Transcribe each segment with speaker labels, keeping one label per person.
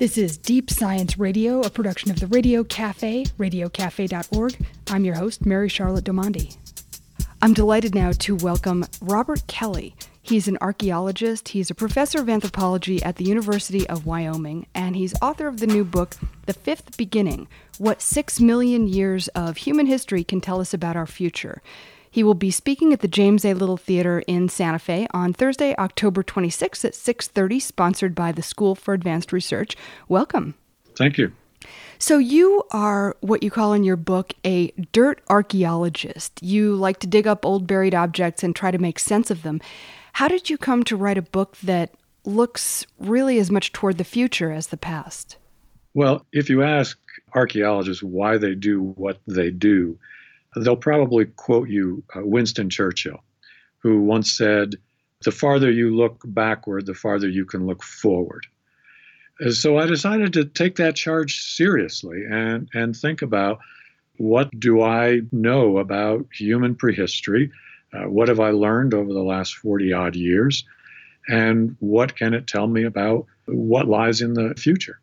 Speaker 1: This is Deep Science Radio, a production of the Radio Cafe, radiocafe.org. I'm your host, Mary Charlotte Domandi. I'm delighted now to welcome Robert Kelly. He's an archaeologist, he's a professor of anthropology at the University of Wyoming, and he's author of the new book, The Fifth Beginning What Six Million Years of Human History Can Tell Us About Our Future. He will be speaking at the James A. Little Theater in Santa Fe on Thursday, October 26th at 6:30, sponsored by the School for Advanced Research. Welcome.
Speaker 2: Thank you.
Speaker 1: So you are what you call in your book a dirt archaeologist. You like to dig up old buried objects and try to make sense of them. How did you come to write a book that looks really as much toward the future as the past?
Speaker 2: Well, if you ask archaeologists why they do what they do, they'll probably quote you uh, Winston Churchill, who once said, The farther you look backward, the farther you can look forward. Uh, so I decided to take that charge seriously and, and think about what do I know about human prehistory? Uh, what have I learned over the last 40 odd years? And what can it tell me about what lies in the future?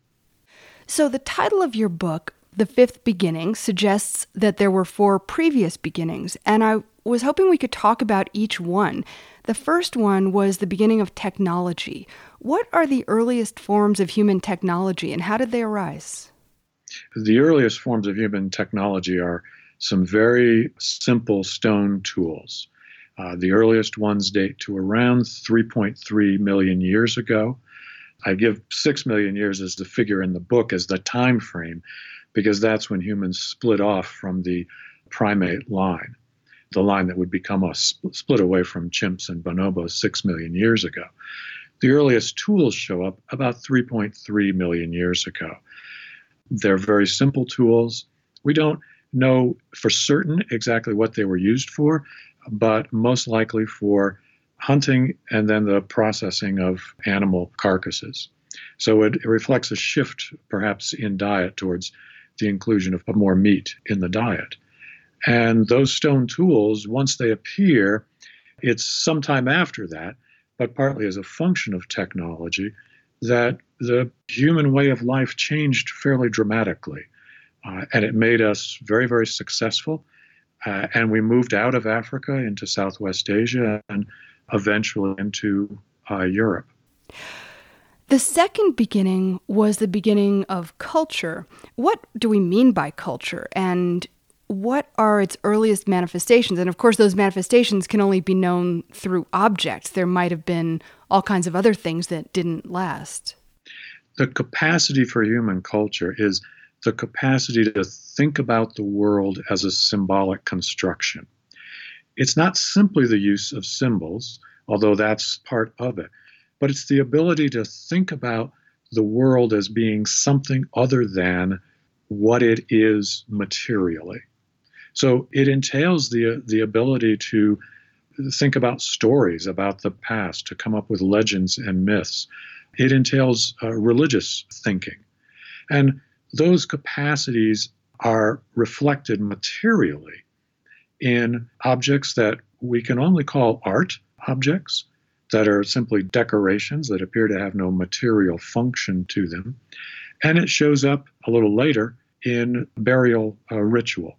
Speaker 1: So, the title of your book, the fifth beginning suggests that there were four previous beginnings, and I was hoping we could talk about each one. The first one was the beginning of technology. What are the earliest forms of human technology, and how did they arise?
Speaker 2: The earliest forms of human technology are some very simple stone tools. Uh, the earliest ones date to around 3.3 million years ago. I give 6 million years as the figure in the book as the time frame because that's when humans split off from the primate line, the line that would become a split away from chimps and bonobos six million years ago. The earliest tools show up about 3.3 million years ago. They're very simple tools. We don't know for certain exactly what they were used for, but most likely for hunting and then the processing of animal carcasses. So it, it reflects a shift, perhaps, in diet towards the inclusion of more meat in the diet. And those stone tools, once they appear, it's sometime after that, but partly as a function of technology, that the human way of life changed fairly dramatically. Uh, and it made us very, very successful. Uh, and we moved out of Africa into Southwest Asia and eventually into uh, Europe.
Speaker 1: The second beginning was the beginning of culture. What do we mean by culture? And what are its earliest manifestations? And of course, those manifestations can only be known through objects. There might have been all kinds of other things that didn't last.
Speaker 2: The capacity for human culture is the capacity to think about the world as a symbolic construction. It's not simply the use of symbols, although that's part of it but it's the ability to think about the world as being something other than what it is materially. So it entails the the ability to think about stories about the past, to come up with legends and myths. It entails uh, religious thinking, and those capacities are reflected materially in objects that we can only call art objects that are simply decorations that appear to have no material function to them. And it shows up a little later in burial uh, ritual.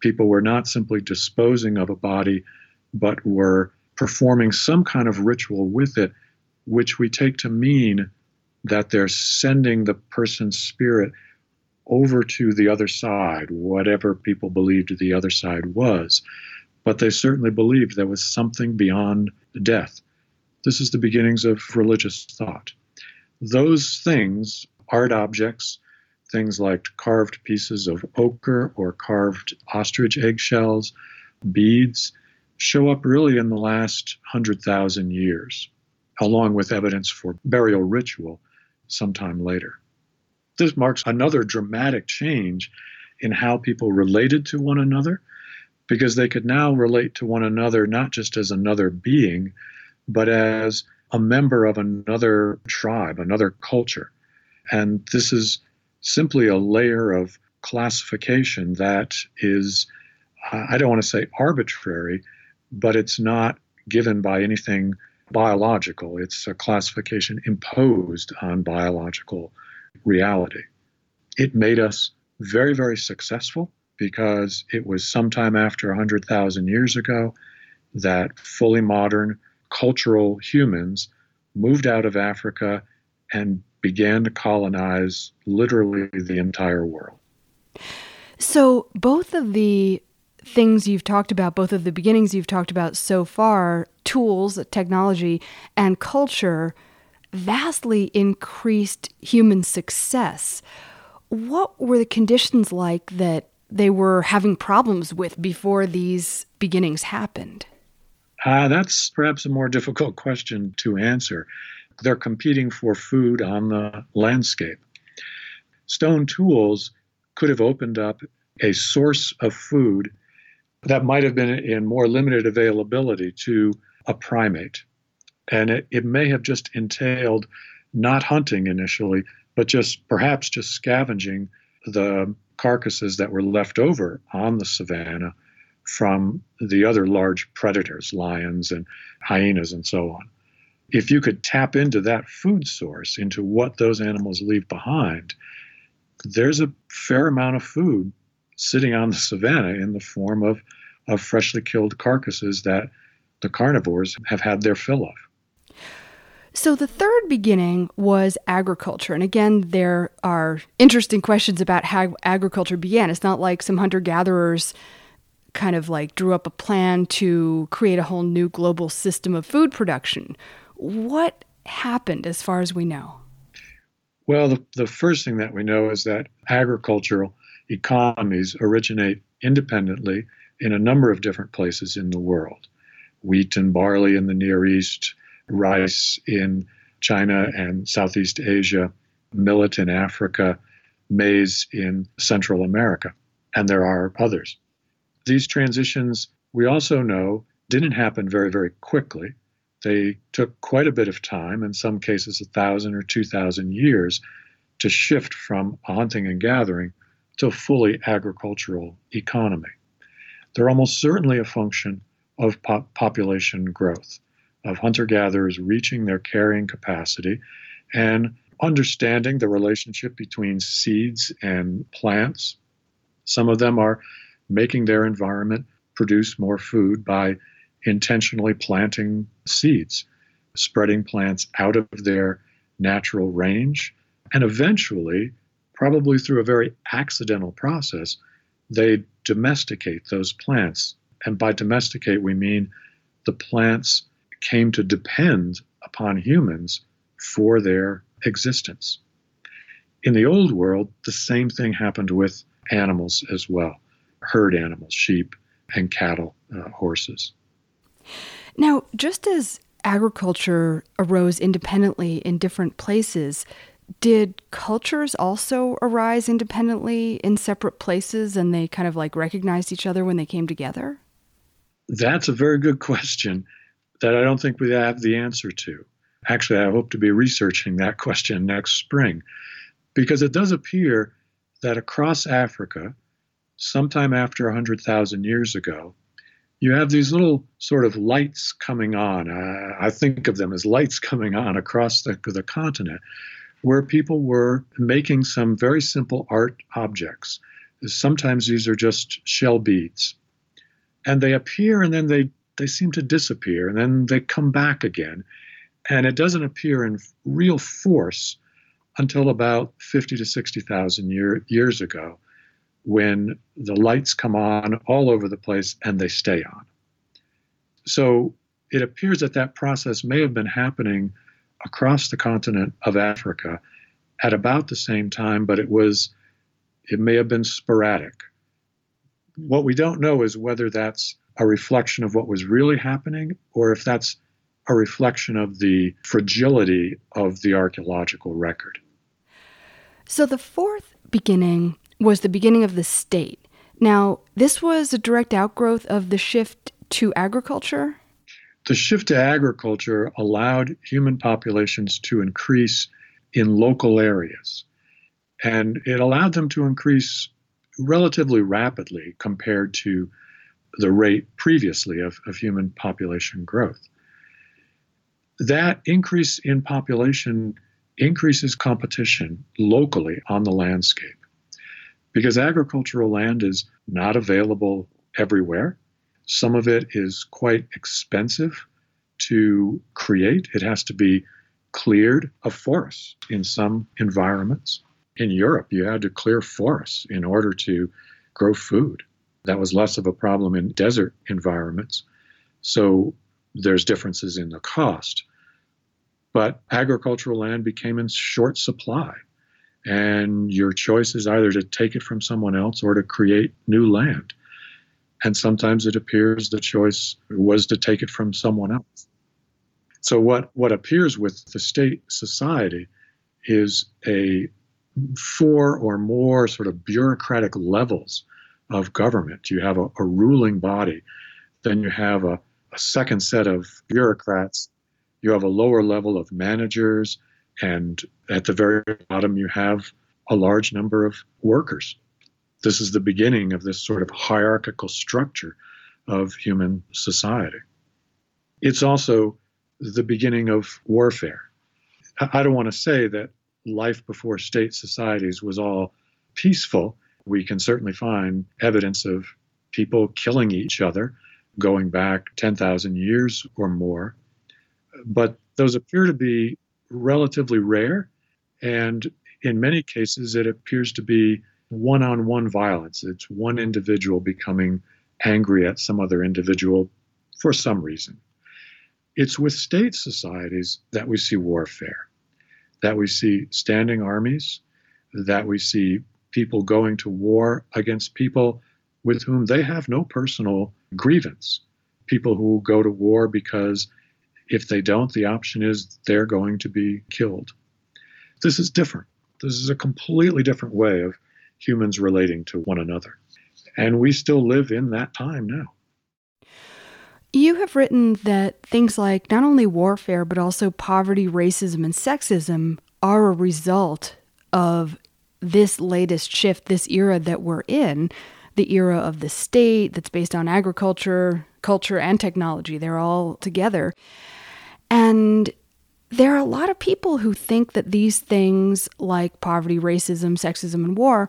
Speaker 2: People were not simply disposing of a body, but were performing some kind of ritual with it, which we take to mean that they're sending the person's spirit over to the other side, whatever people believed the other side was. But they certainly believed there was something beyond death. This is the beginnings of religious thought. Those things, art objects, things like carved pieces of ochre or carved ostrich eggshells, beads, show up really in the last 100,000 years, along with evidence for burial ritual sometime later. This marks another dramatic change in how people related to one another because they could now relate to one another not just as another being, but as a member of another tribe, another culture. And this is simply a layer of classification that is, I don't want to say arbitrary, but it's not given by anything biological, it's a classification imposed on biological reality. It made us very, very successful because it was sometime after 100,000 years ago that fully modern cultural humans moved out of Africa and began to colonize literally the entire world.
Speaker 1: So, both of the things you've talked about, both of the beginnings you've talked about so far, tools, technology, and culture, vastly increased human success. What were the conditions like that they were having problems with before these beginnings happened?
Speaker 2: Uh, that's perhaps a more difficult question to answer. They're competing for food on the landscape. Stone tools could have opened up a source of food that might have been in more limited availability to a primate. And it, it may have just entailed not hunting initially, but just perhaps just scavenging the carcasses that were left over on the savannah from the other large predators, lions and hyenas and so on. If you could tap into that food source, into what those animals leave behind, there's a fair amount of food sitting on the savannah in the form of, of freshly killed carcasses that the carnivores have had their fill of.
Speaker 1: So the third beginning was agriculture. And again, there are interesting questions about how agriculture began. It's not like some hunter gatherers kind of like drew up a plan to create a whole new global system of food production. What happened as far as we know?
Speaker 2: Well, the, the first thing that we know is that agricultural economies originate independently in a number of different places in the world. Wheat and barley in the Near East, rice in China and Southeast Asia, millet in Africa, maize in Central America, and there are others. These transitions, we also know, didn't happen very, very quickly. They took quite a bit of time, in some cases, a thousand or two thousand years, to shift from a hunting and gathering to a fully agricultural economy. They're almost certainly a function of population growth of hunter gatherers reaching their carrying capacity and understanding the relationship between seeds and plants. Some of them are making their environment produce more food by intentionally planting seeds, spreading plants out of their natural range, and eventually, probably through a very accidental process, they domesticate those plants. And by domesticate, we mean the plants came to depend upon humans for their existence. In the old world, the same thing happened with animals as well herd animals, sheep and cattle, uh, horses.
Speaker 1: Now, just as agriculture arose independently in different places, did cultures also arise independently in separate places and they kind of like recognized each other when they came together?
Speaker 2: That's a very good question that I don't think we have the answer to. Actually, I hope to be researching that question next spring because it does appear that across Africa, sometime after 100,000 years ago, you have these little sort of lights coming on. Uh, I think of them as lights coming on across the, the continent, where people were making some very simple art objects. Sometimes these are just shell beads. And they appear and then they they seem to disappear and then they come back again. And it doesn't appear in real force until about 50 to 60,000 year, years ago when the lights come on all over the place and they stay on. So it appears that that process may have been happening across the continent of Africa at about the same time, but it was it may have been sporadic. What we don't know is whether that's a reflection of what was really happening or if that's a reflection of the fragility of the archaeological record.
Speaker 1: So the fourth beginning was the beginning of the state. Now, this was a direct outgrowth of the shift to agriculture?
Speaker 2: The shift to agriculture allowed human populations to increase in local areas. And it allowed them to increase relatively rapidly compared to the rate previously of, of human population growth. that increase in population increases competition locally on the landscape because agricultural land is not available everywhere. Some of it is quite expensive to create, it has to be cleared of forests in some environments. In Europe, you had to clear forests in order to grow food. That was less of a problem in desert environments. So there's differences in the cost. But agricultural land became in short supply. And your choice is either to take it from someone else or to create new land. And sometimes it appears the choice was to take it from someone else. So, what, what appears with the state society is a four or more sort of bureaucratic levels of government. You have a, a ruling body, then you have a, a second set of bureaucrats, you have a lower level of managers, and at the very bottom, you have a large number of workers. This is the beginning of this sort of hierarchical structure of human society. It's also the beginning of warfare. I don't want to say that life before state societies was all peaceful. We can certainly find evidence of people killing each other going back 10,000 years or more. But those appear to be relatively rare. And in many cases, it appears to be one on one violence. It's one individual becoming angry at some other individual for some reason. It's with state societies that we see warfare, that we see standing armies, that we see people going to war against people with whom they have no personal grievance. People who go to war because if they don't, the option is they're going to be killed. This is different. This is a completely different way of humans relating to one another. And we still live in that time now.
Speaker 1: You have written that things like not only warfare, but also poverty, racism, and sexism are a result of this latest shift, this era that we're in, the era of the state that's based on agriculture, culture, and technology. They're all together. And there are a lot of people who think that these things like poverty, racism, sexism, and war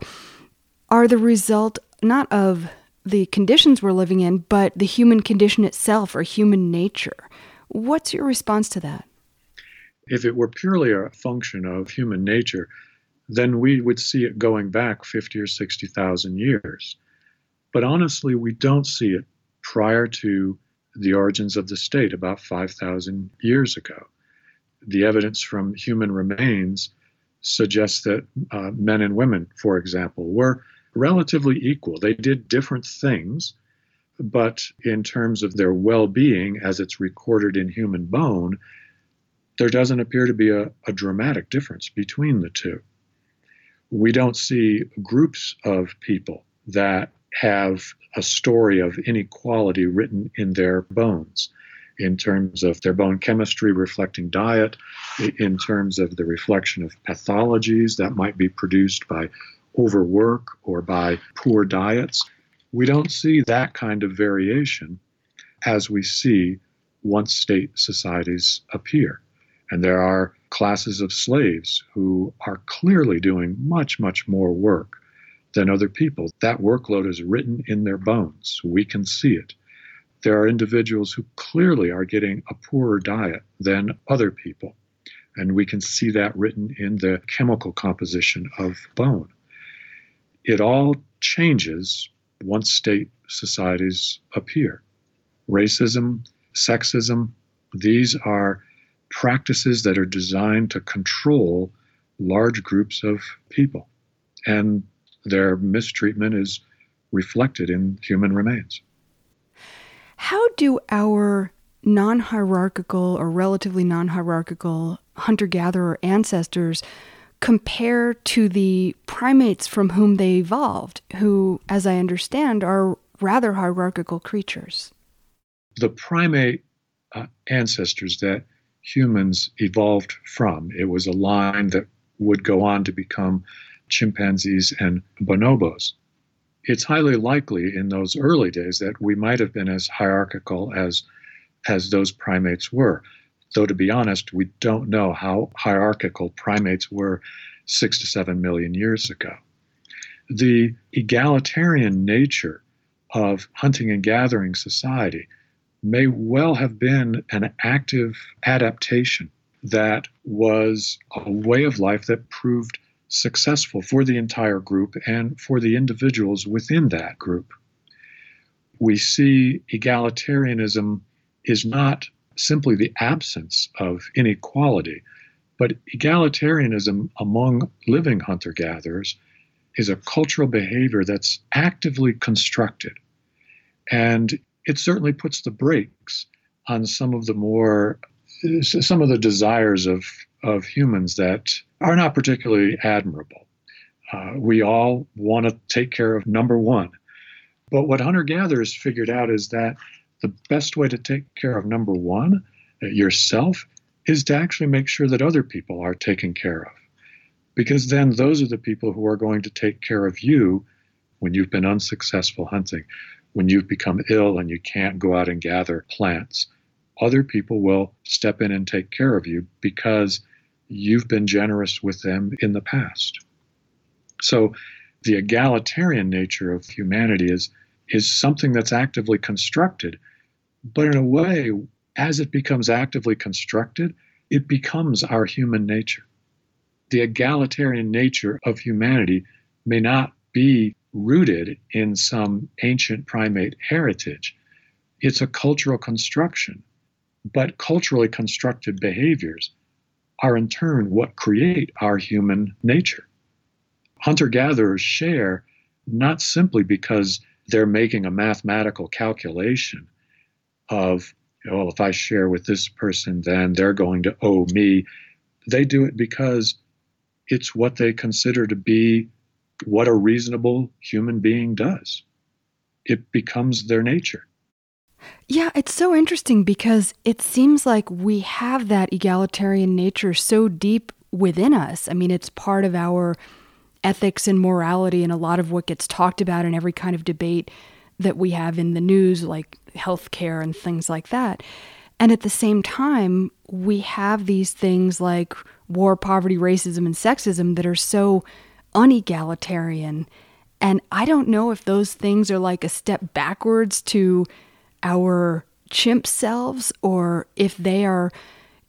Speaker 1: are the result not of the conditions we're living in, but the human condition itself or human nature. What's your response to that?
Speaker 2: If it were purely a function of human nature, then we would see it going back 50 or 60,000 years. But honestly, we don't see it prior to the origins of the state about 5,000 years ago. The evidence from human remains suggests that uh, men and women, for example, were relatively equal. They did different things, but in terms of their well being, as it's recorded in human bone, there doesn't appear to be a, a dramatic difference between the two. We don't see groups of people that have a story of inequality written in their bones in terms of their bone chemistry reflecting diet, in terms of the reflection of pathologies that might be produced by overwork or by poor diets. We don't see that kind of variation as we see once state societies appear. And there are classes of slaves who are clearly doing much, much more work than other people. That workload is written in their bones. We can see it. There are individuals who clearly are getting a poorer diet than other people. And we can see that written in the chemical composition of bone. It all changes once state societies appear. Racism, sexism, these are practices that are designed to control large groups of people. And their mistreatment is reflected in human remains.
Speaker 1: How do our non hierarchical or relatively non hierarchical hunter gatherer ancestors compare to the primates from whom they evolved, who, as I understand, are rather hierarchical creatures?
Speaker 2: The primate uh, ancestors that humans evolved from, it was a line that would go on to become chimpanzees and bonobos. It's highly likely in those early days that we might have been as hierarchical as, as those primates were. Though, to be honest, we don't know how hierarchical primates were six to seven million years ago. The egalitarian nature of hunting and gathering society may well have been an active adaptation that was a way of life that proved successful for the entire group and for the individuals within that group. We see egalitarianism is not simply the absence of inequality, but egalitarianism among living hunter gatherers is a cultural behavior that's actively constructed. And it certainly puts the brakes on some of the more some of the desires of of humans that are not particularly admirable. Uh, we all want to take care of number one. But what hunter gatherers figured out is that the best way to take care of number one, uh, yourself, is to actually make sure that other people are taken care of. Because then those are the people who are going to take care of you when you've been unsuccessful hunting, when you've become ill and you can't go out and gather plants. Other people will step in and take care of you because you've been generous with them in the past. So the egalitarian nature of humanity is is something that's actively constructed. But in a way, as it becomes actively constructed, it becomes our human nature. The egalitarian nature of humanity may not be rooted in some ancient primate heritage. It's a cultural construction. But culturally constructed behaviors are in turn what create our human nature. Hunter gatherers share not simply because they're making a mathematical calculation of, well, if I share with this person, then they're going to owe me. They do it because it's what they consider to be what a reasonable human being does. It becomes their nature.
Speaker 1: Yeah, it's so interesting because it seems like we have that egalitarian nature so deep within us. I mean, it's part of our ethics and morality and a lot of what gets talked about in every kind of debate that we have in the news, like healthcare and things like that. And at the same time, we have these things like war, poverty, racism, and sexism that are so unegalitarian. And I don't know if those things are like a step backwards to our chimp selves or if they are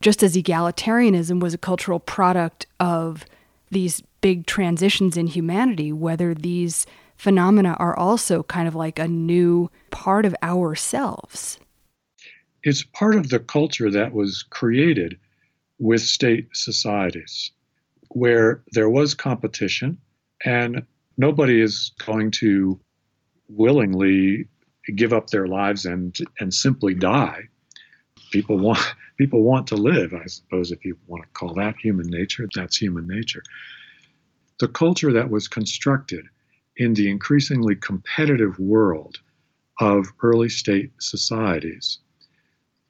Speaker 1: just as egalitarianism was a cultural product of these big transitions in humanity, whether these phenomena are also kind of like a new part of ourselves.
Speaker 2: It's part of the culture that was created with state societies where there was competition and nobody is going to willingly give up their lives and and simply die. People want people want to live, I suppose if you want to call that human nature, that's human nature. The culture that was constructed in the increasingly competitive world of early state societies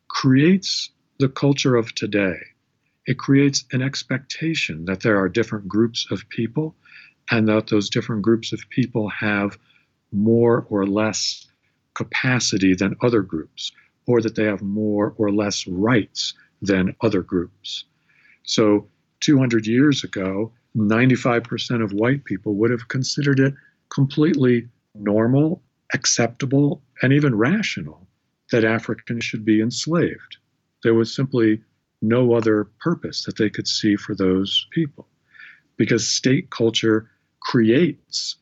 Speaker 2: creates the culture of today. It creates an expectation that there are different groups of people and that those different groups of people have more or less capacity than other groups, or that they have more or less rights than other groups. So, 200 years ago, 95% of white people would have considered it completely normal, acceptable, and even rational that Africans should be enslaved. There was simply no other purpose that they could see for those people because state culture creates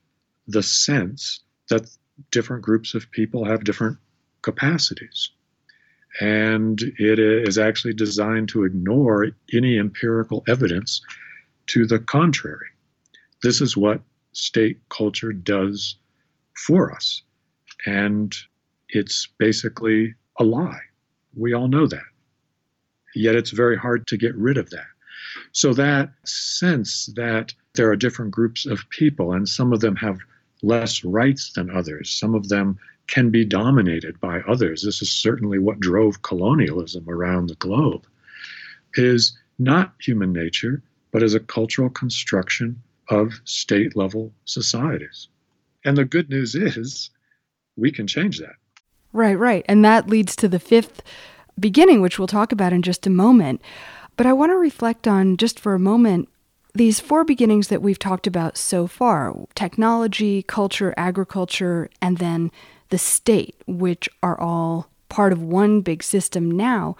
Speaker 2: the sense that different groups of people have different capacities. And it is actually designed to ignore any empirical evidence to the contrary. This is what state culture does for us. And it's basically a lie. We all know that. Yet it's very hard to get rid of that. So, that sense that there are different groups of people, and some of them have less rights than others. Some of them can be dominated by others. This is certainly what drove colonialism around the globe. Is not human nature, but is a cultural construction of state level societies. And the good news is we can change that.
Speaker 1: Right, right. And that leads to the fifth beginning, which we'll talk about in just a moment. But I want to reflect on just for a moment these four beginnings that we've talked about so far technology, culture, agriculture, and then the state, which are all part of one big system now.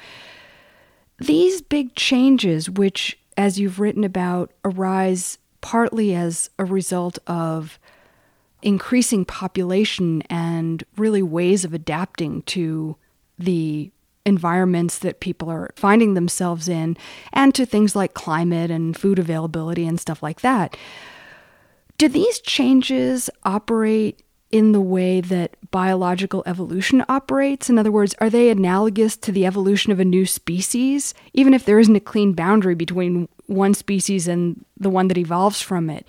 Speaker 1: These big changes, which, as you've written about, arise partly as a result of increasing population and really ways of adapting to the environments that people are finding themselves in and to things like climate and food availability and stuff like that. Do these changes operate in the way that biological evolution operates? In other words, are they analogous to the evolution of a new species, even if there isn't a clean boundary between one species and the one that evolves from it?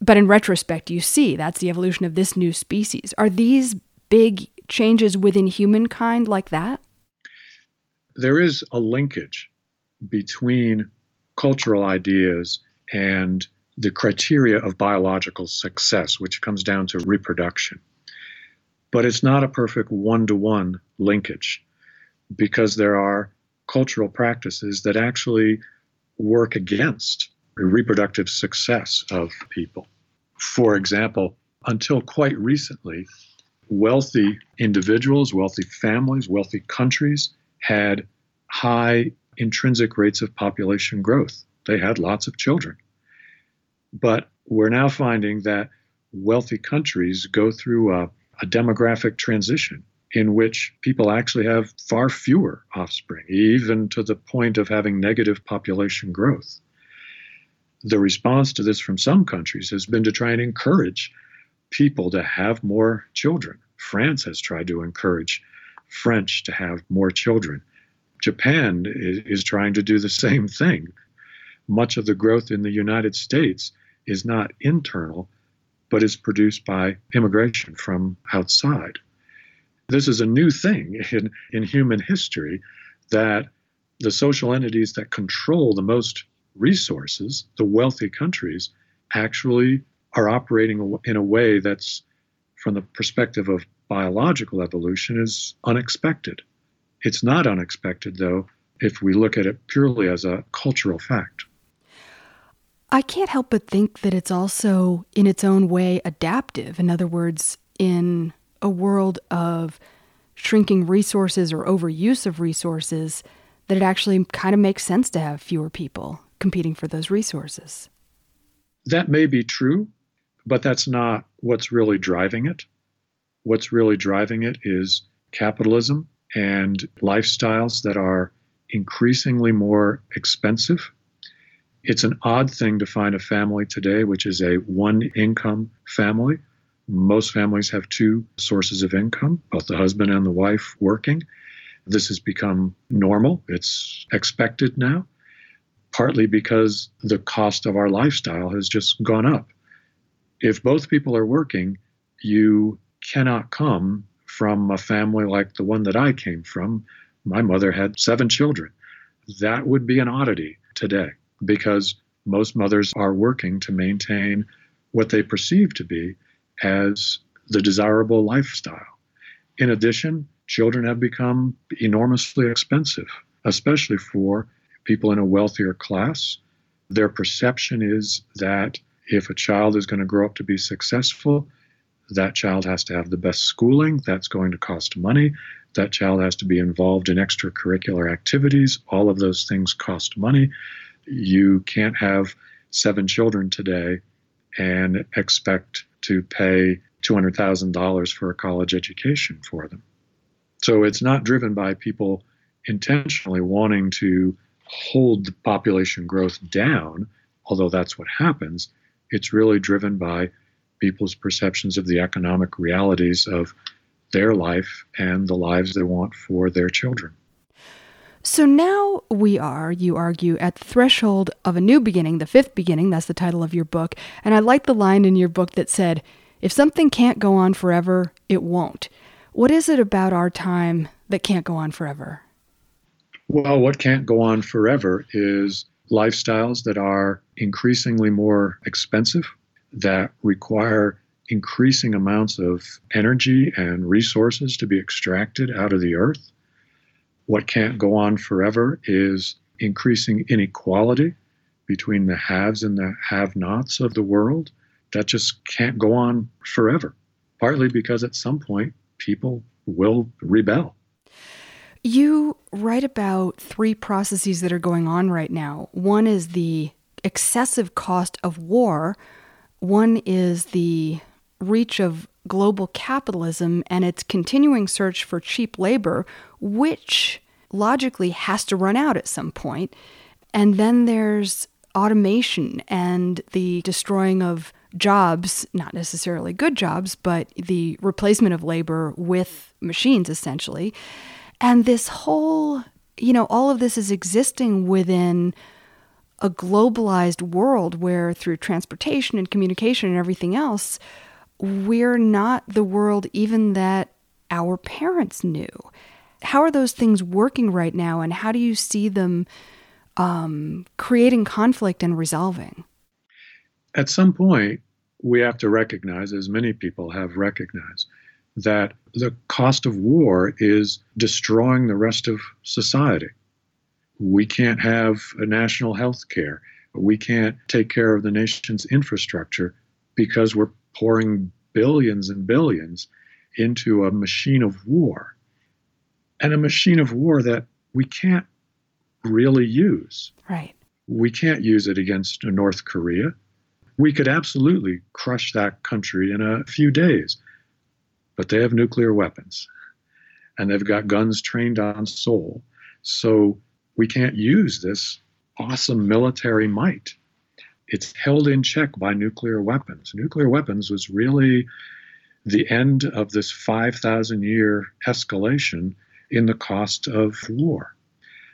Speaker 1: But in retrospect, you see that's the evolution of this new species. Are these big changes within humankind like that?
Speaker 2: There is a linkage between cultural ideas and the criteria of biological success, which comes down to reproduction. But it's not a perfect one to one linkage because there are cultural practices that actually work against reproductive success of people. For example, until quite recently, wealthy individuals, wealthy families, wealthy countries had high intrinsic rates of population growth. They had lots of children. But we're now finding that wealthy countries go through a, a demographic transition in which people actually have far fewer offspring, even to the point of having negative population growth. The response to this from some countries has been to try and encourage people to have more children. France has tried to encourage French to have more children. Japan is, trying to do the same thing. Much of the growth in the United States is not internal, but is produced by immigration from outside. This is a new thing in, in human history that the social entities that control the most resources, the wealthy countries, actually are operating in a way that's, from the perspective of biological evolution, is unexpected. It's not unexpected, though, if we look at it purely as a cultural fact.
Speaker 1: I can't help but think that it's also, in its own way, adaptive. In other words, in a world of shrinking resources or overuse of resources, that it actually kind of makes sense to have fewer people competing for those resources.
Speaker 2: That may be true, but that's not what's really driving it. What's really driving it is capitalism and lifestyles that are increasingly more expensive it's an odd thing to find a family today which is a one income family. Most families have two sources of income, both the husband and the wife working. This has become normal, it's expected now, partly because the cost of our lifestyle has just gone up. If both people are working, you cannot come from a family like the one that I came from. My mother had seven children. That would be an oddity today because most mothers are working to maintain what they perceive to be as the desirable lifestyle. In addition, children have become enormously expensive, especially for people in a wealthier class. Their perception is that if a child is going to grow up to be successful, that child has to have the best schooling, that's going to cost money. That child has to be involved in extracurricular activities. All of those things cost money you can't have seven children today and expect to pay $200,000 for a college education for them. So it's not driven by people intentionally wanting to hold the population growth down, although that's what happens. It's really driven by people's perceptions of the economic realities of their life and the lives they want for their children.
Speaker 1: So now we are, you argue, at the threshold of a new beginning, the fifth beginning. That's the title of your book. And I like the line in your book that said, if something can't go on forever, it won't. What is it about our time that can't go on forever?
Speaker 2: Well, what can't go on forever is lifestyles that are increasingly more expensive, that require increasing amounts of energy and resources to be extracted out of the earth What can't go on forever is increasing inequality between the haves and the have nots of the world. That just can't go on forever, partly because at some point people will rebel.
Speaker 1: You write about three processes that are going on right now. One is the excessive cost of war, one is the reach of global capitalism and its continuing search for cheap labor, which logically has to run out at some point. And then there's automation and the destroying of jobs, not necessarily good jobs, but the replacement of labor with machines essentially. And this whole, you know, all of this is existing within a globalized world where through transportation and communication and everything else, we're not the world even that our parents knew. How are those things working right now, and how do you see them um, creating conflict and resolving?
Speaker 2: At some point, we have to recognize, as many people have recognized, that the cost of war is destroying the rest of society. We can't have a national health care. We can't take care of the nation's infrastructure because we're pouring billions and billions into a machine of war. And a machine of war that we can't really use.
Speaker 1: Right.
Speaker 2: We can't use it against North Korea. We could absolutely crush that country in a few days, but they have nuclear weapons and they've got guns trained on Seoul. So we can't use this awesome military might it's held in check by nuclear weapons. Nuclear weapons was really the end of this 5,000 year escalation in the cost of war.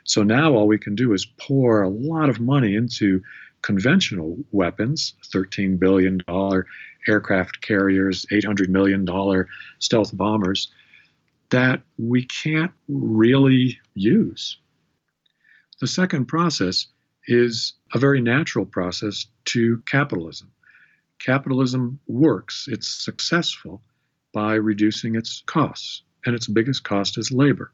Speaker 2: So now all we can do is pour a lot of money into conventional weapons $13 billion aircraft carriers, $800 million stealth bombers that we can't really use. The second process is a very natural process to capitalism. Capitalism works, it's successful by reducing its costs, and its biggest cost is labor.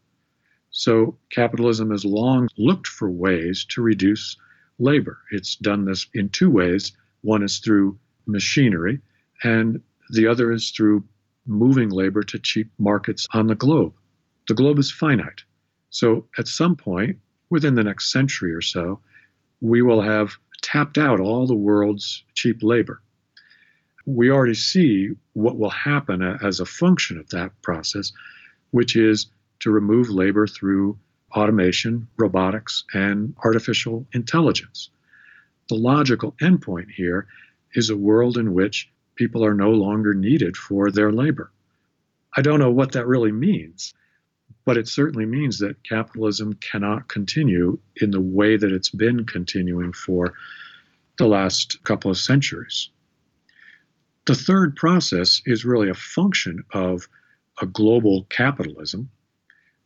Speaker 2: So, capitalism has long looked for ways to reduce labor. It's done this in two ways one is through machinery, and the other is through moving labor to cheap markets on the globe. The globe is finite. So, at some point, within the next century or so, we will have tapped out all the world's cheap labor. We already see what will happen as a function of that process, which is to remove labor through automation, robotics, and artificial intelligence. The logical endpoint here is a world in which people are no longer needed for their labor. I don't know what that really means. But it certainly means that capitalism cannot continue in the way that it's been continuing for the last couple of centuries. The third process is really a function of a global capitalism.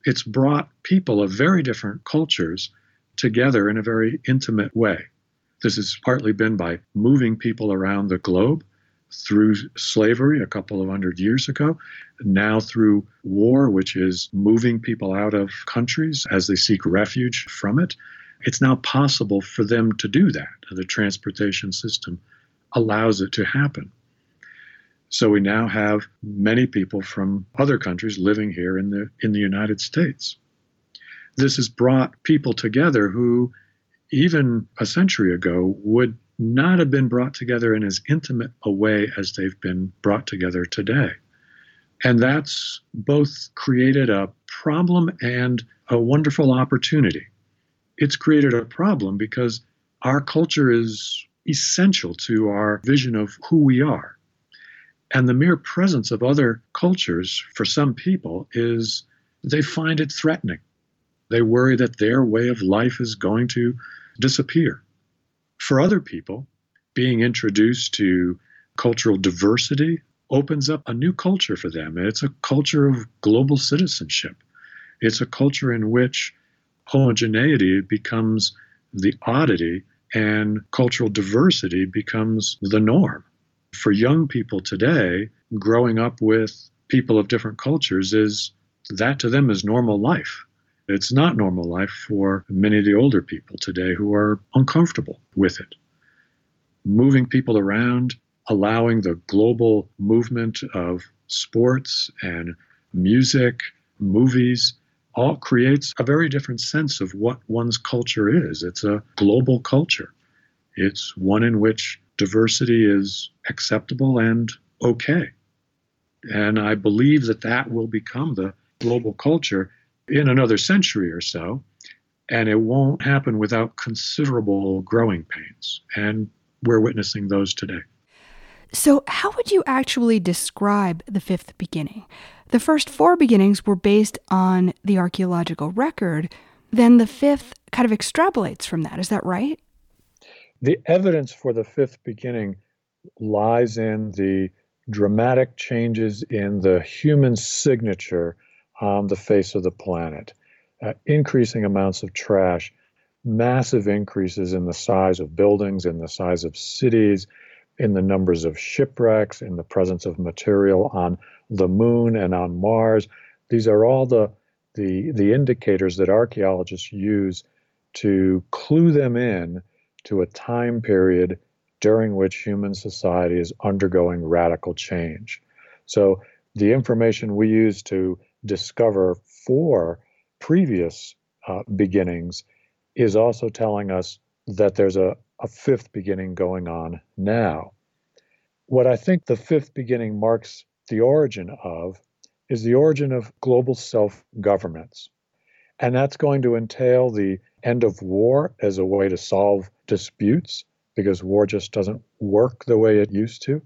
Speaker 2: It's brought people of very different cultures together in a very intimate way. This has partly been by moving people around the globe through slavery a couple of hundred years ago, now through war, which is moving people out of countries as they seek refuge from it. It's now possible for them to do that. The transportation system allows it to happen. So we now have many people from other countries living here in the in the United States. This has brought people together who even a century ago would not have been brought together in as intimate a way as they've been brought together today. And that's both created a problem and a wonderful opportunity. It's created a problem because our culture is essential to our vision of who we are. And the mere presence of other cultures for some people is they find it threatening. They worry that their way of life is going to disappear. For other people, being introduced to cultural diversity opens up a new culture for them. It's a culture of global citizenship. It's a culture in which homogeneity becomes the oddity and cultural diversity becomes the norm. For young people today, growing up with people of different cultures is that to them is normal life. It's not normal life for many of the older people today who are uncomfortable with it. Moving people around, allowing the global movement of sports and music, movies, all creates a very different sense of what one's culture is. It's a global culture, it's one in which diversity is acceptable and okay. And I believe that that will become the global culture in another century or so. And it won't happen without considerable growing pains. And we're witnessing those today.
Speaker 1: So, how would you actually describe the fifth beginning? The first four beginnings were based on the archaeological record. Then the fifth kind of extrapolates from that. Is that right?
Speaker 2: The evidence for the fifth beginning lies in the dramatic changes in the human signature on the face of the planet. Uh, increasing amounts of trash, massive increases in the size of buildings, in the size of cities, in the numbers of shipwrecks, in the presence of material on the moon and on Mars. These are all the, the, the indicators that archaeologists use to clue them in to a time period during which human society is undergoing radical change. So the information we use to discover four previous uh, beginnings is also telling us that there's a, a fifth beginning going on now. What I think the fifth beginning marks the origin of is the origin of global self governments. And that's going to entail the end of war as a way to solve disputes because war just doesn't work the way it used to.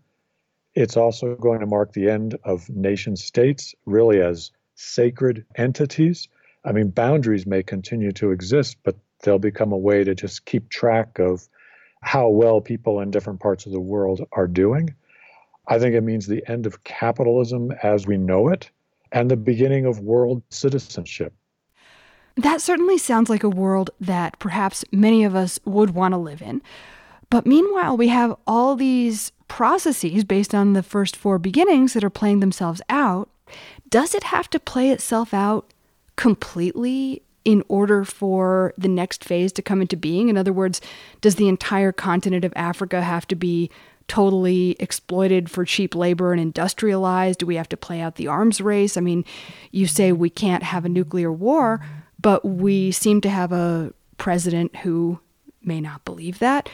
Speaker 2: It's also going to mark the end of nation states, really as sacred entities. I mean, boundaries may continue to exist, but they'll become a way to just keep track of how well people in different parts of the world are doing. I think it means the end of capitalism as we know it and the beginning of world citizenship.
Speaker 1: That certainly sounds like a world that perhaps many of us would want to live in. But meanwhile, we have all these processes based on the first four beginnings that are playing themselves out. Does it have to play itself out completely in order for the next phase to come into being? In other words, does the entire continent of Africa have to be totally exploited for cheap labor and industrialized? Do we have to play out the arms race? I mean, you say we can't have a nuclear war, but we seem to have a president who may not believe that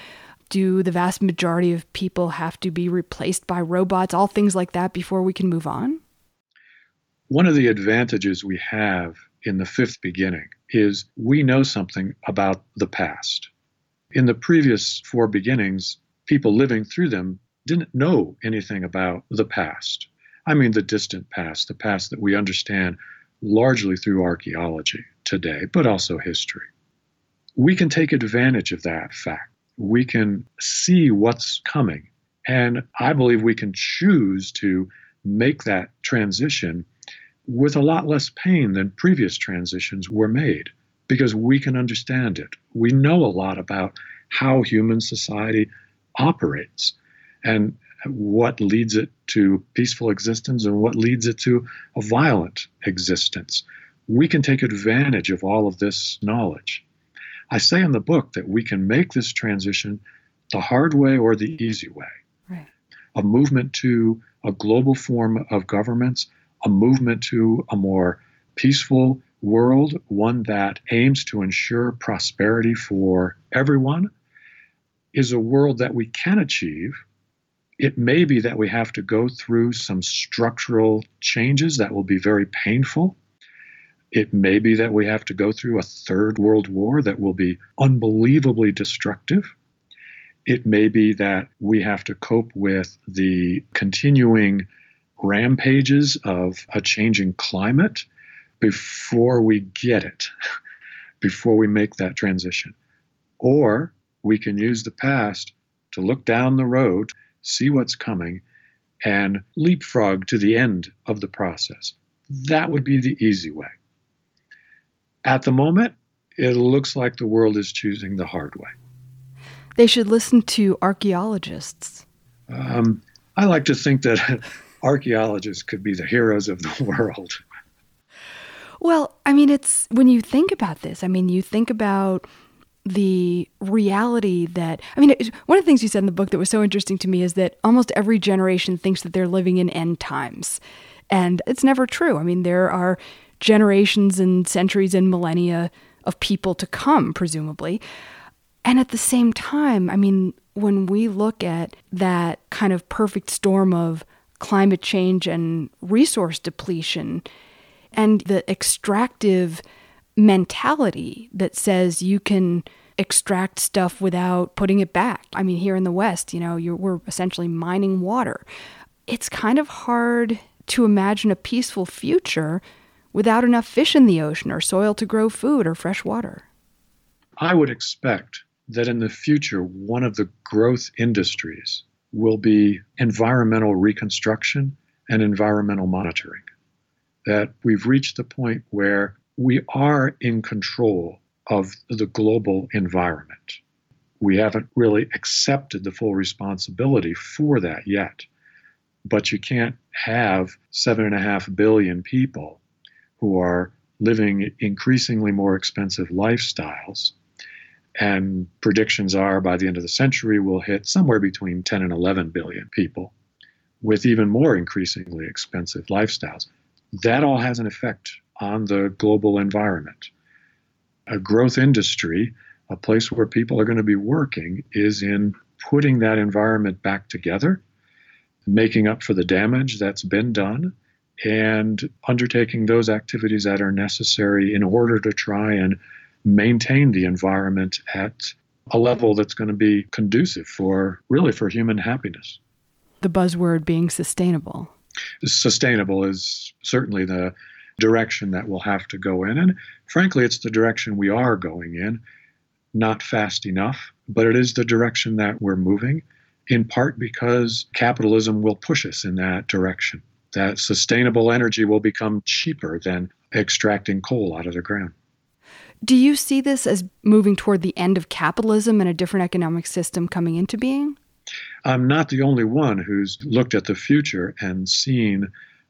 Speaker 1: do the vast majority of people have to be replaced by robots, all things like that before we can move on?
Speaker 2: One of the advantages we have in the fifth beginning is we know something about the past. In the previous four beginnings, people living through them didn't know anything about the past. I mean, the distant past, the past that we understand largely through archaeology today, but also history. We can take advantage of that fact we can see what's coming. And I believe we can choose to make that transition with a lot less pain than previous transitions were made because we can understand it. We know a lot about how human society operates and what leads it to peaceful existence and what leads it to a violent existence. We can take advantage of all of this knowledge. I say in the book that we can make this transition the hard way or the easy way. Right. A movement to a global form of governments, a movement to a more peaceful world, one that aims to ensure prosperity for everyone, is a world that we can achieve. It may be that we have to go through some structural changes that will be very painful. It may be that we have to go through a third world war that will be unbelievably destructive. It may be that we have to cope with the continuing rampages of a changing climate before we get it, before we make that transition. Or we can use the past to look down the road, see what's coming, and leapfrog to the end of the process. That would be the easy way. At the moment, it looks like the world is choosing the hard way.
Speaker 1: They should listen to archaeologists.
Speaker 2: Um, I like to think that archaeologists could be the heroes of the world.
Speaker 1: Well, I mean, it's when you think about this, I mean, you think about the reality that, I mean, it, one of the things you said in the book that was so interesting to me is that almost every generation thinks that they're living in end times. And it's never true. I mean, there are generations and centuries and millennia of people to come, presumably. And at the same time, I mean, when we look at that kind of perfect storm of climate change and resource depletion, and the extractive mentality that says you can extract stuff without putting it back. I mean, here in the West, you know, we're essentially mining water. It's kind of hard to imagine a peaceful future without enough fish in the ocean or soil to grow food or fresh water.
Speaker 2: I would expect that in the future, one of the growth industries will be environmental reconstruction and environmental monitoring that we've reached the point where we are in control of the global environment. We haven't really accepted the full responsibility for that yet. But you can't have seven and a half billion people who are living increasingly more expensive lifestyles. And predictions are by the end of the century, we'll hit somewhere between 10 and 11 billion people with even more increasingly expensive lifestyles that all has an effect on the global environment. A growth industry, a place where people are going to be working, is in putting that environment back together, making up for the damage that's been done, and undertaking those activities that are necessary in order to try and maintain the environment at a level that's going to be conducive for really for human happiness.
Speaker 1: The buzzword being sustainable
Speaker 2: sustainable is certainly the direction that we'll have to go in. And frankly, it's the direction we are going in, not fast enough, but it is the direction that we're moving, in part because capitalism will push us in that direction. That sustainable energy will become cheaper than extracting coal out of the ground.
Speaker 1: Do you see this as moving toward the end of capitalism and a different economic system coming into being?
Speaker 2: I'm not the only one who's looked at the future and seen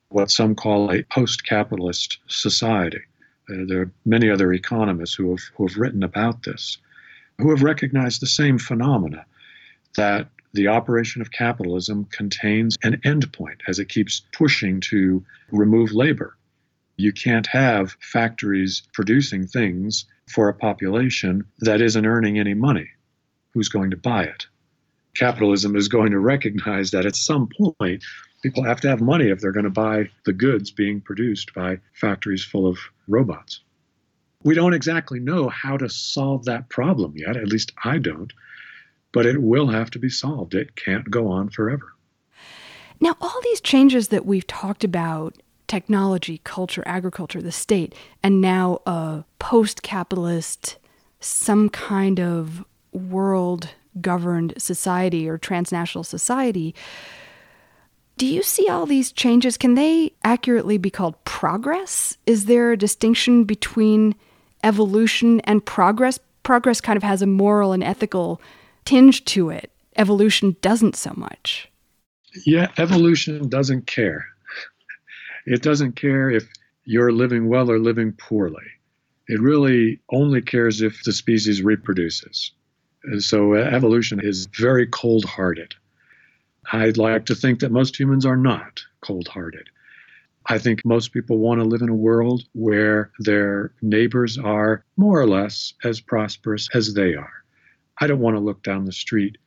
Speaker 2: what some call a post capitalist society. Uh, there are many other economists who have, who have written about this, who have recognized the same phenomena that the operation of capitalism contains an endpoint as it keeps pushing to remove labor. You can't have factories producing things for a population that isn't earning any money. Who's going to buy it? capitalism is going to recognize that at some point people have to have money if they're going to buy the goods being produced by factories full of robots. We don't exactly know how to solve that problem yet, at least I don't, but it will have to be solved. It can't go on forever.
Speaker 1: Now, all these changes that we've talked about technology, culture, agriculture, the state, and now a post capitalist, some kind of world governed society or transnational society. Do you see all these changes? Can they accurately be called progress? Is there a distinction between evolution and progress? Progress kind of has a moral and ethical tinge to it. Evolution doesn't so much.
Speaker 2: Yeah, evolution doesn't care. It doesn't care if you're living well or living poorly. It really only cares if the species reproduces. And So uh, evolution is very cold hearted. I'd like to think that most humans are not cold hearted. I think most people want to live in a world where their neighbors are more or less as prosperous as they are. I don't want to look down the street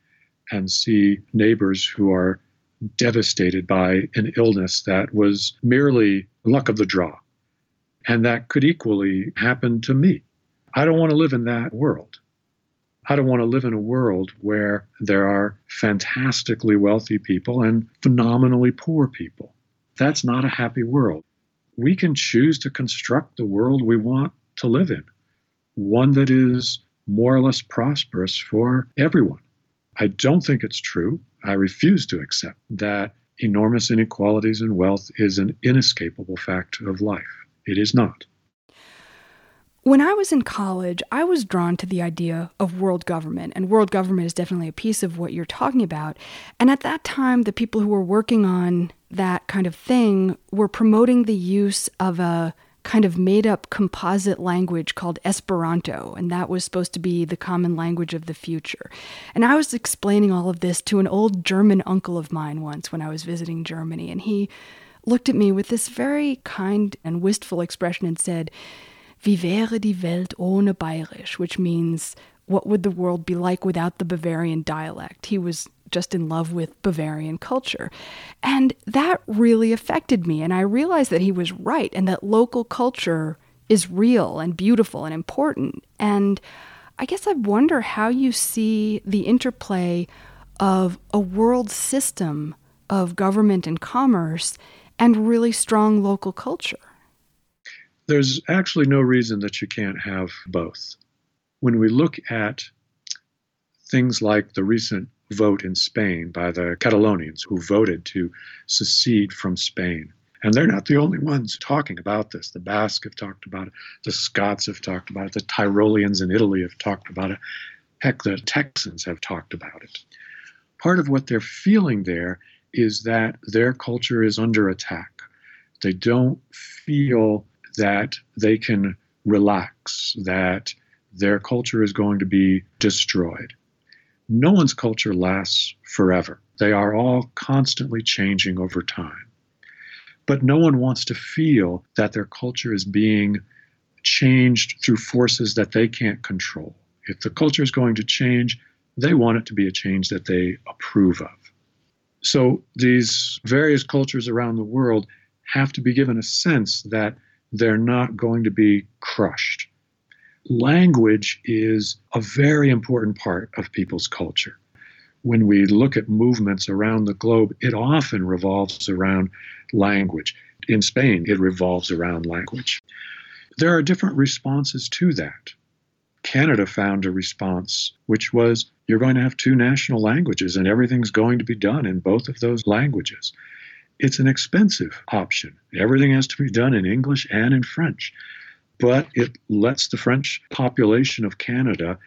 Speaker 2: and see neighbors who are devastated by an illness that was merely luck of the draw. And that could equally happen to me. I don't want to live in that world. I don't want to live in a world where there are fantastically wealthy people and phenomenally poor people. That's not a happy world. We can choose to construct the world we want to live in, one that is more or less prosperous for everyone. I don't think it's true. I refuse to accept that enormous inequalities in wealth is an inescapable fact of life. It is not.
Speaker 1: When I was in college, I was drawn to the idea of world government, and world government is definitely a piece of what you're talking about. And at that time, the people who were working on that kind of thing were promoting the use of a kind of made up composite language called Esperanto, and that was supposed to be the common language of the future. And I was explaining all of this to an old German uncle of mine once when I was visiting Germany, and he looked at me with this very kind and wistful expression and said, Wie wäre die Welt ohne Bayerisch? which means, what would the world be like without the Bavarian dialect? He was just in love with Bavarian culture. And that really affected me. And I realized that he was right and that local culture is real and beautiful and important. And I guess I wonder how you see the interplay of a world system of government and commerce and really strong local culture.
Speaker 2: There's actually no reason that you can't have both. When we look at things like the recent vote in Spain by the Catalonians who voted to secede from Spain. And they're not the only ones talking about this. The Basque have talked about it, the Scots have talked about it, the Tyroleans in Italy have talked about it, heck, the Texans have talked about it. Part of what they're feeling there is that their culture is under attack. They don't feel that they can relax, that their culture is going to be destroyed no one's culture lasts forever. They are all constantly changing over time. But no one wants to feel that their culture is being changed through forces that they can't control. If the culture is going to change, they want it to be a change that they approve of. So these various cultures around the world have to be given a sense that they're not going to be crushed language is a very important part of people's culture. When we look at movements around the globe, it often revolves around language. In Spain, it revolves around language. There are different responses to that. Canada found a response, which was you're going to have two national languages and everything's going to be done in both of those languages. It's an expensive option. Everything has to be done in English and in French but it lets the French population of Canada,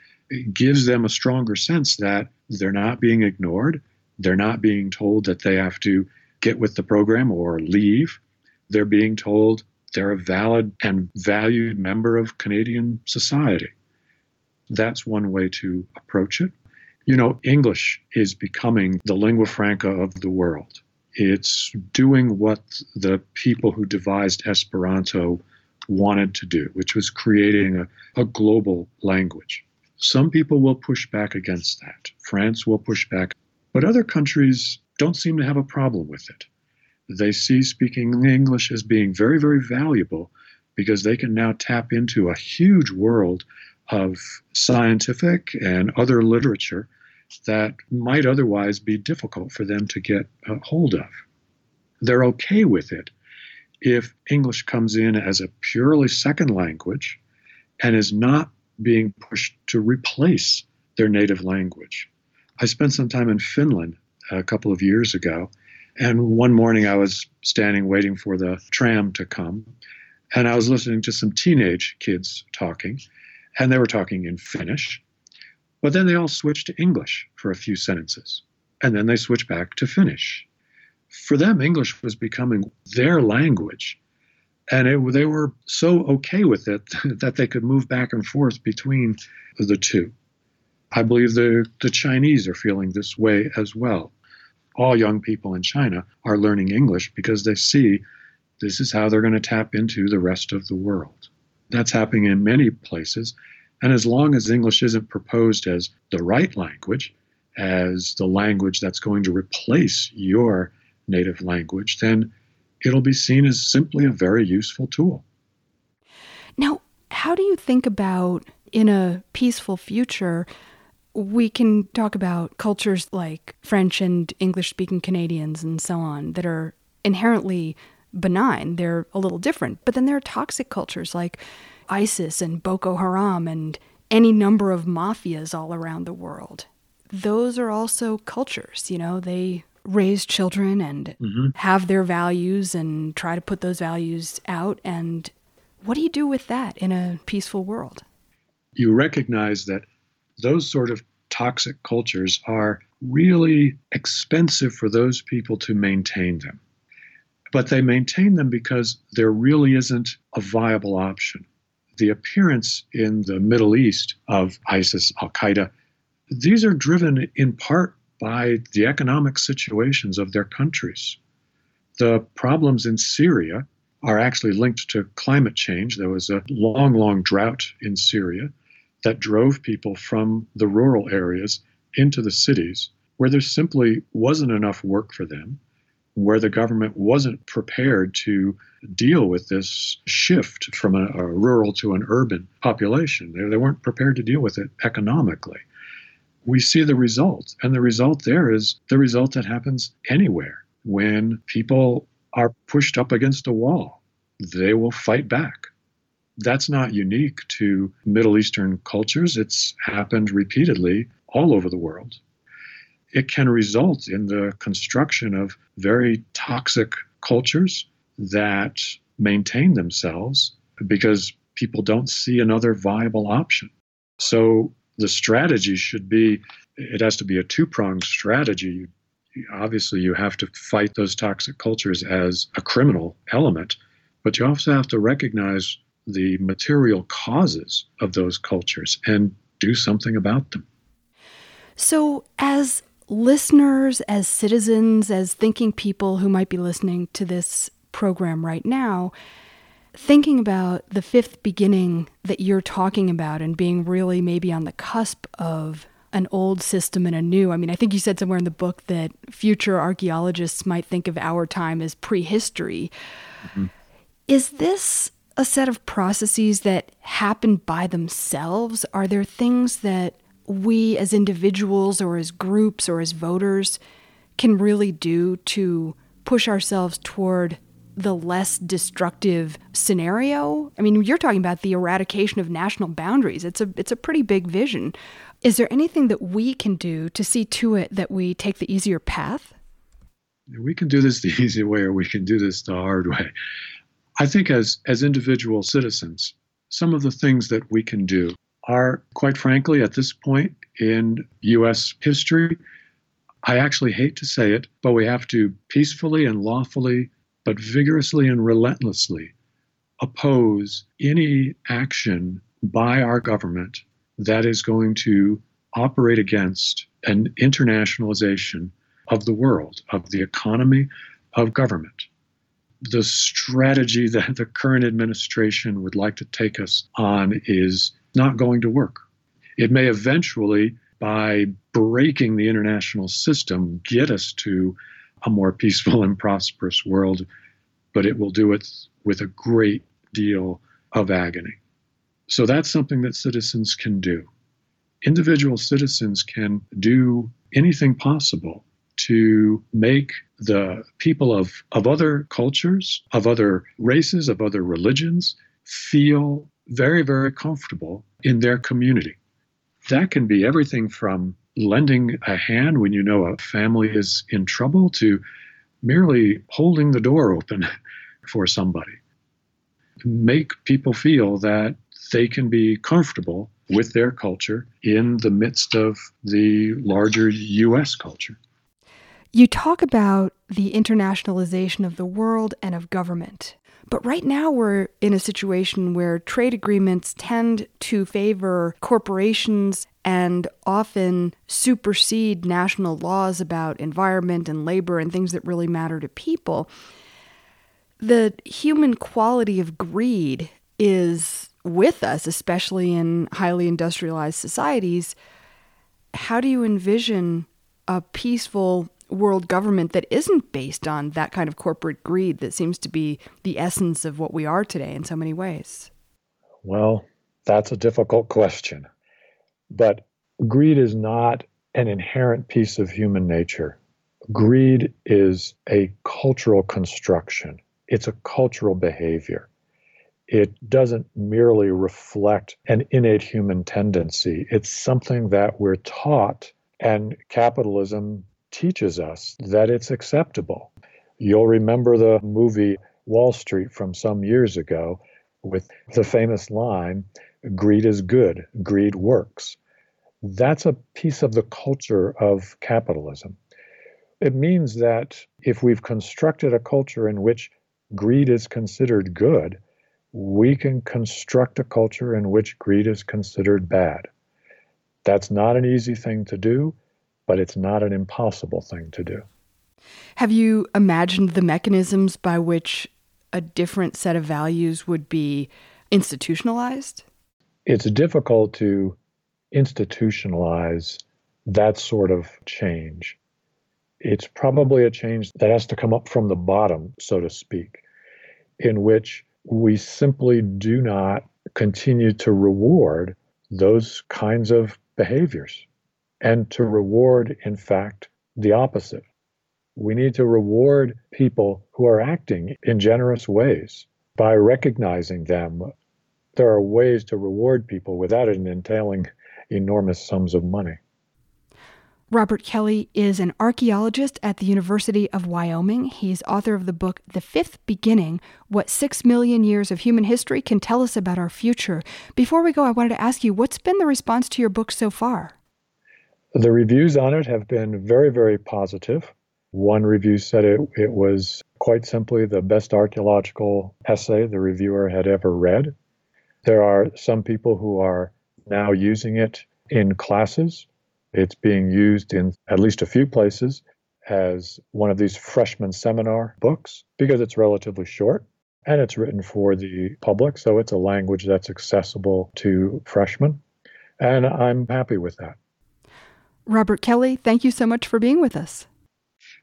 Speaker 2: gives them a stronger sense that they're not being ignored. They're not being told that they have to get with the program or leave. They're being told they're a valid and valued member of Canadian society. That's one way to approach it. You know, English is becoming the lingua franca of the world. It's doing what the people who devised Esperanto wanted to do, which was creating a, a global language. Some people will push back against that. France will push back, but other countries don't seem to have a problem with it. They see speaking English as being very, very valuable because they can now tap into a huge world of scientific and other literature that might otherwise be difficult for them to get a hold of. They're okay with it if English comes in as a purely second language and is not being pushed to replace their native language. I spent some time in Finland a couple of years ago, and one morning I was standing waiting for the tram to come, and I was listening to some teenage kids talking, and they were talking in Finnish, but then they all switched to English for a few sentences, and then they switched back to Finnish for them, English was becoming their language. And it, they were so okay with it that they could move back and forth between the two. I believe the, the Chinese are feeling this way as well. All young people in China are learning English because they see this is how they're going to tap into the rest of the world. That's happening in many places. And as long as English isn't proposed as the right language, as the language that's going to replace your native language, then it'll be seen as simply a very useful tool.
Speaker 1: Now, how do you think about in a peaceful future? We can talk about cultures like French and English speaking Canadians and so on that are inherently benign. They're a little different. But then there are toxic cultures like ISIS and Boko Haram and any number of mafias all around the world. Those are also cultures, you know, they raise children and mm-hmm. have their values and try to put those values out. And what do you do with that in a peaceful world?
Speaker 2: You recognize that those sort of toxic cultures are really expensive for those people to maintain them. But they maintain them because there really isn't a viable option. The appearance in the Middle East of ISIS, Al Qaeda, these are driven in part by the economic situations of their countries. The problems in Syria are actually linked to climate change. There was a long, long drought in Syria that drove people from the rural areas into the cities where there simply wasn't enough work for them, where the government wasn't prepared to deal with this shift from a, a rural to an urban population. They, they weren't prepared to deal with it economically. We see the result, and the result there is the result that happens anywhere when people are pushed up against a wall. They will fight back that's not unique to Middle Eastern cultures. It's happened repeatedly all over the world. It can result in the construction of very toxic cultures that maintain themselves because people don't see another viable option. So the strategy should be it has to be a two pronged strategy. Obviously, you have to fight those toxic cultures as a criminal element, but you also have to recognize the material causes of those cultures and do something about them.
Speaker 1: So, as listeners, as citizens, as thinking people who might be listening to this program right now, thinking about the fifth beginning that you're talking about and being really maybe on the cusp of an old system and a new. I mean, I think you said somewhere in the book that future archaeologists might think of our time as prehistory. Mm-hmm. Is this a set of processes that happen by themselves? Are there things that we as individuals or as groups or as voters can really do to push ourselves toward the less destructive scenario? I mean, you're talking about the eradication of national boundaries. It's a it's a pretty big vision. Is there anything that we can do to see to it that we take the easier path?
Speaker 2: We can do this the easy way or we can do this the hard way. I think as, as individual citizens, some of the things that we can do are, quite frankly, at this point in U.S. history, I actually hate to say it, but we have to peacefully and lawfully, but vigorously and relentlessly oppose any action by our government that is going to operate against an internationalization of the world, of the economy, of government the strategy that the current administration would like to take us on is not going to work. It may eventually, by breaking the international system, get us to a more peaceful and prosperous world, but it will do it with a great deal of agony. So that's something that citizens can do. Individual citizens can do anything possible to make the people of, of other cultures, of other races, of other religions feel very, very comfortable in their community. That can be everything from lending a hand when you know a family is in trouble to merely holding the door open for somebody. Make people feel that they can be comfortable with their culture in the midst of the larger U.S. culture.
Speaker 1: You talk about the internationalization of the world and of government. But right now, we're in a situation where trade agreements tend to favor corporations and often supersede national laws about environment and labor and things that really matter to people. The human quality of greed is with us, especially in highly industrialized societies. How do you envision a peaceful world government that isn't based on that kind of corporate greed that seems to be the essence of what we are today in so many ways?
Speaker 2: Well, that's a difficult question. But greed is not an inherent piece of human nature. Greed is a cultural construction, it's a cultural behavior. It doesn't merely reflect an innate human tendency. It's something that we're taught, and capitalism teaches us that it's acceptable. You'll remember the movie Wall Street from some years ago with the famous line greed is good, greed works. That's a piece of the culture of capitalism. It means that if we've constructed a culture in which greed is considered good, we can construct a culture in which greed is considered bad. That's not an easy thing to do, but it's not an impossible thing to do.
Speaker 1: Have you imagined the mechanisms by which a different set of values would be institutionalized?
Speaker 2: It's difficult to institutionalize that sort of change. It's probably a change that has to come up from the bottom, so to speak, in which we simply do not continue to reward those kinds of behaviors and to reward, in fact, the opposite. We need to reward people who are acting in generous ways by recognizing them. There are ways to reward people without it entailing enormous sums of money.
Speaker 1: Robert Kelly is an archaeologist at the University of Wyoming. He's author of the book The Fifth Beginning What Six Million Years of Human History Can Tell Us About Our Future. Before we go, I wanted to ask you what's been the response to your book so far?
Speaker 2: The reviews on it have been very, very positive. One review said it, it was quite simply the best archaeological essay the reviewer had ever read. There are some people who are now using it in classes it's being used in at least a few places as one of these freshman seminar books because it's relatively short and it's written for the public. So it's a language that's accessible to freshmen. And I'm happy with that.
Speaker 1: Robert Kelly, thank you so much for being with us.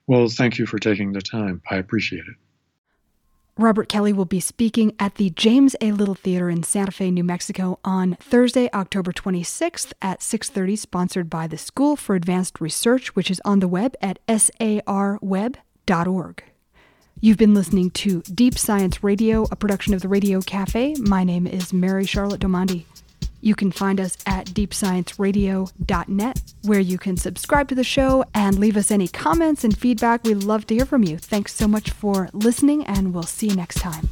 Speaker 2: Well, thank you for taking the time. I appreciate it.
Speaker 1: Robert Kelly will be speaking at the James A. Little Theater in Santa Fe, New Mexico on Thursday, October 26th at 6:30 sponsored by the School for Advanced Research which is on the web at sarweb.org. You've been listening to Deep Science Radio, a production of the Radio Cafe. My name is Mary Charlotte Domandi. You can find us at deepscienceradio.net, where you can subscribe to the show and leave us any comments and feedback. We'd love to hear from you. Thanks so much for listening, and we'll see you next time.